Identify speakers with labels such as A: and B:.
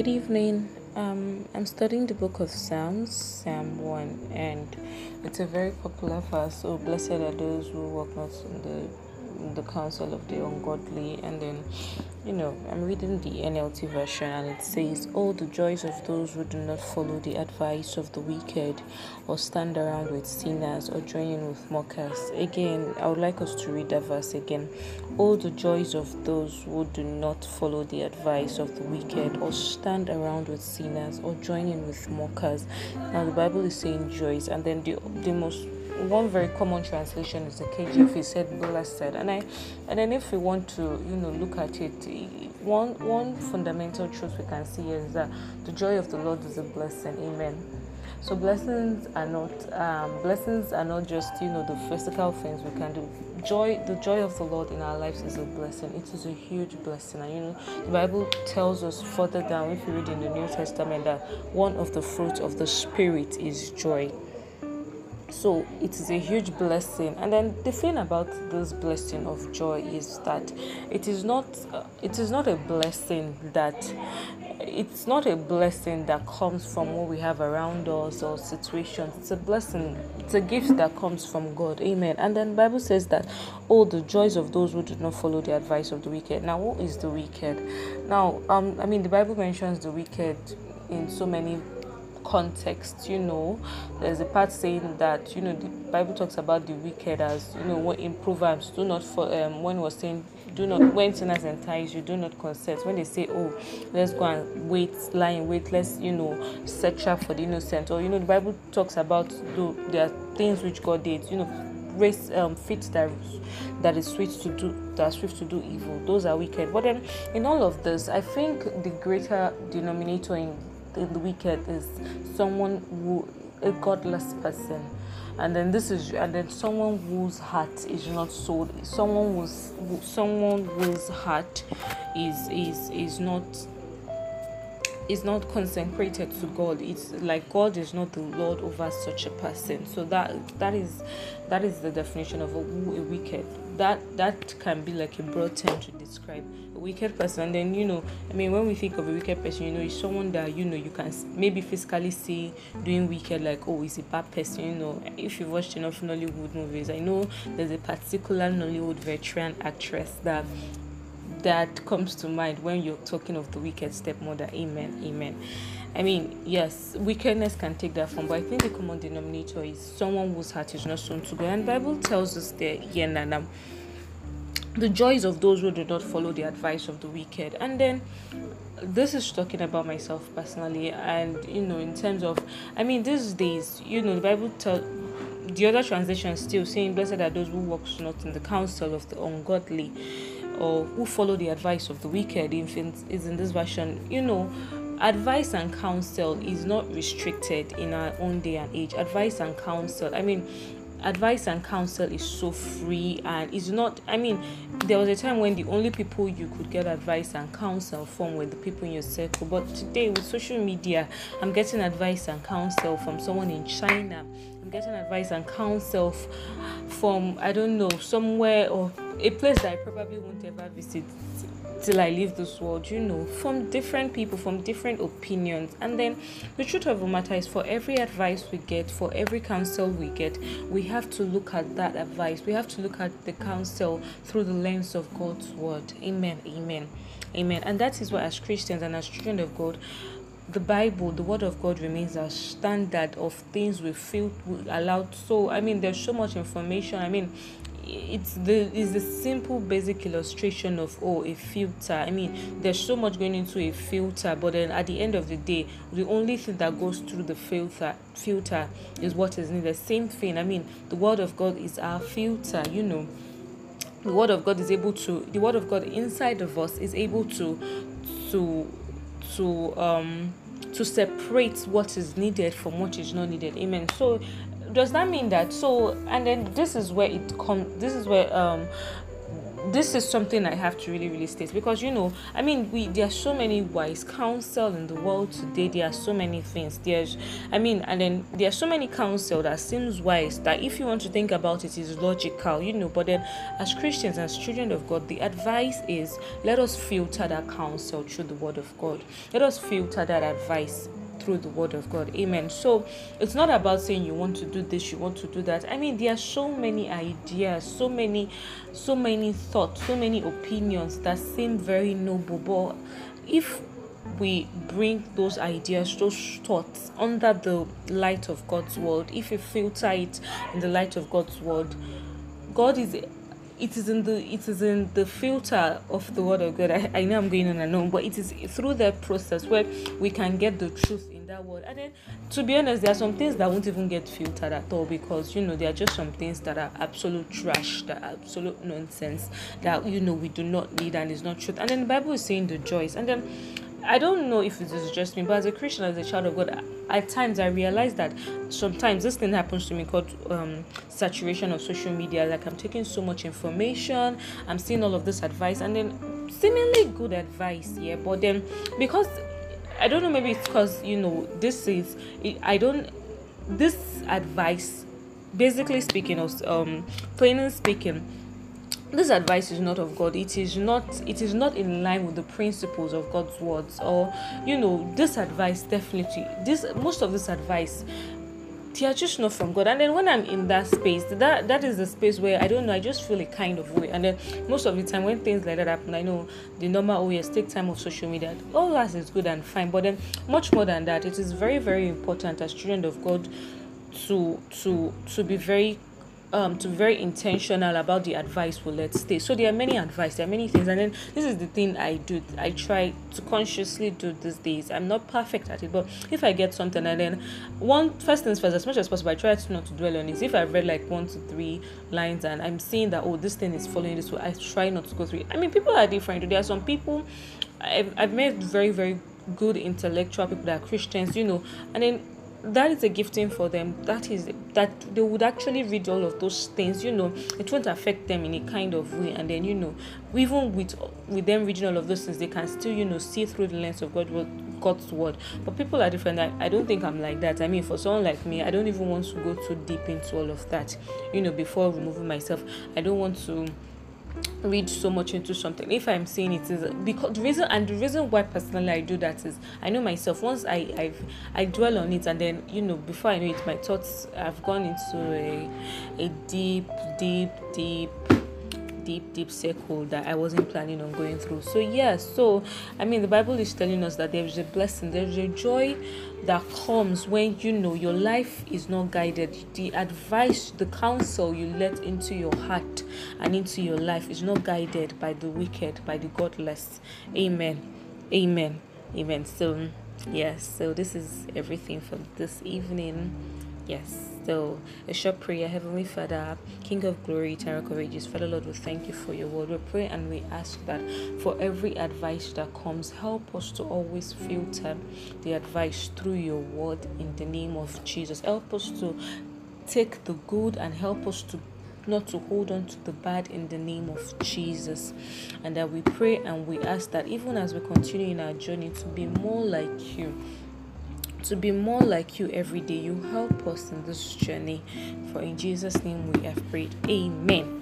A: Good evening. Um, I'm studying the book of Psalms, Psalm 1, and it's a very popular verse. So, blessed are those who walk not in the the counsel of the ungodly and then you know i'm reading the nlt version and it says all the joys of those who do not follow the advice of the wicked or stand around with sinners or join in with mockers. Again i would like us to read that verse again. All the joys of those who do not follow the advice of the wicked or stand around with sinners or join in with mockers. Now the bible is saying joys and then the the most one very common translation is the KJV. He said blessed, and I, and then if we want to, you know, look at it, one one fundamental truth we can see is that the joy of the Lord is a blessing. Amen. So blessings are not um, blessings are not just you know the physical things we can do. Joy, the joy of the Lord in our lives is a blessing. It is a huge blessing, and you know the Bible tells us further down if you read in the New Testament that one of the fruits of the Spirit is joy so it is a huge blessing. And then the thing about this blessing of joy is that it is not uh, it is not a blessing that it's not a blessing that comes from what we have around us or situations. It's a blessing it's a gift that comes from god. Amen. And then bible says that all the joys of those who do not follow the advice of the wicked. Now what is the wicked? Now um i mean the bible mentions the wicked in so many context you know. There's a part saying that you know the bible talks about the wicked as you know in proverbs do not for um, when was saying do not when sinners entice you do not consent. When they say oh let's go and wait in wait let's you know search up for the innocent. Or you know the bible talks about do there are things which god did you know race um fit that that is sweet to do that swift to do evil. Those are wicked. But then in all of this i think the greater denominator in in the wicked is someone who a godless person. And then this is and then someone whose heart is not sold someone who's someone whose heart is is is not is not consecrated to God. It's like God is not the Lord over such a person. So that that is that is the definition of a, a wicked. That that can be like a broad term to describe a wicked person. And then you know, I mean, when we think of a wicked person, you know, it's someone that you know you can maybe physically see doing wicked, like oh, he's a bad person. You know, if you've watched enough Nollywood movies, I know there's a particular Nollywood veteran actress that that comes to mind when you're talking of the wicked stepmother. Amen. Amen. I mean, yes, wickedness can take that form, but I think the common denominator is someone whose heart is not sown to God. And Bible tells us there, yeah, Nana, the joys of those who do not follow the advice of the wicked. And then this is talking about myself personally, and you know, in terms of, I mean, these days, you know, the Bible tells the other translation still saying, Blessed are those who walk not in the counsel of the ungodly or who follow the advice of the wicked infants is in this version you know advice and counsel is not restricted in our own day and age. Advice and counsel i mean advice and counsel is so free and it's not i mean there was a time when the only people you could get advice and counsel from were the people in your circle. But today with social media i'm getting advice and counsel from someone in china. I'm getting advice and counsel from i don't know somewhere or a place that I probably won't ever visit till I leave this world, you know, from different people, from different opinions. And then the truth of the matter is, for every advice we get, for every counsel we get, we have to look at that advice. We have to look at the counsel through the lens of God's word. Amen. Amen. Amen. And that is why, as Christians and as children of God, the Bible, the Word of God remains our standard of things we feel allowed. So, I mean, there's so much information. I mean, it's the it's the simple basic illustration of oh a filter. I mean there's so much going into a filter but then at the end of the day the only thing that goes through the filter filter is what is needed. Same thing i mean the word of god is our filter you know. The word of god is able to the word of god inside of us is able to to to um to separate what is needed from what is not needed. Amen. So does that mean that so and then this is where it comes this is where um this is something I have to really, really state because you know, I mean, we there are so many wise counsel in the world today. There are so many things. There's, I mean, and then there are so many counsel that seems wise that if you want to think about it, is logical, you know. But then, as Christians, as children of God, the advice is let us filter that counsel through the Word of God. Let us filter that advice through the word of God. Amen. So it's not about saying you want to do this, you want to do that. I mean, there are so many ideas, so many, so many thoughts, so many opinions that seem very noble. But if we bring those ideas, those thoughts under the light of God's word, if we filter it in the light of God's word, God is it is in the it is in the filter of the word of God. I, I know I'm going on and on, but it is through that process where we can get the truth in that word. And then to be honest, there are some things that won't even get filtered at all because you know there are just some things that are absolute trash, that are absolute nonsense that you know we do not need and is not truth. And then the Bible is saying the joys. And then I don't know if it is just me, but as a Christian, as a child of God, at times I realize that sometimes this thing happens to me called um, saturation of social media. Like I'm taking so much information, I'm seeing all of this advice, and then seemingly good advice, yeah. But then because I don't know, maybe it's because you know this is I don't this advice, basically speaking, or um, plainly speaking this advice is not of god. It is not it is not in line with the principles of god's words or you know this advice definitely this most of this advice they are just not from god. And then when i'm in that space that that is the space where i don't know i just feel a kind of way. And then most of the time when things like that happen i know the normal yes take time of social media. All that is good and fine. But then much more than that it is very very important as children of god to to to be very um to be very intentional about the advice we let stay. So there are many advice there are many things and then this is the thing i do i try to consciously do these days. I'm not perfect at it but if i get something and then one first things first as much as possible i try to not to dwell on it. If i've read like one to three lines and i'm seeing that oh this thing is following this way i try not to go through it. I mean people are different. There are some people i've, I've met very very good intellectual people that are christians you know and then that is a gifting for them. That is that they would actually read all of those things you know. It won't affect them in a kind of way. And then you know even with with them reading all of those things they can still you know see through the lens of god god's word. But people are different. I, I don't think i'm like that. I mean for someone like me i don't even want to go too deep into all of that you know before removing myself. I don't want to read so much into something. If i'm saying it is because the reason and the reason why personally i do that is i know myself once i i've i dwell on it and then you know before i know it my thoughts have gone into a a deep deep deep deep deep circle that i wasn't planning on going through. So yeah so i mean the bible is telling us that there is a blessing there is a joy that comes when you know your life is not guided. The advice the counsel you let into your heart and into your life is not guided by the wicked by the godless. Amen. Amen. Amen. So yes so this is everything for this evening. Yes so, a short prayer, Heavenly Father, King of Glory, Eternal Courageous, Father Lord, we thank you for your word. We pray and we ask that for every advice that comes, help us to always filter the advice through your word in the name of Jesus. Help us to take the good and help us to not to hold on to the bad in the name of Jesus. And that we pray and we ask that even as we continue in our journey to be more like you to be more like you every day. You help us in this journey. For in Jesus' name we have prayed. Amen.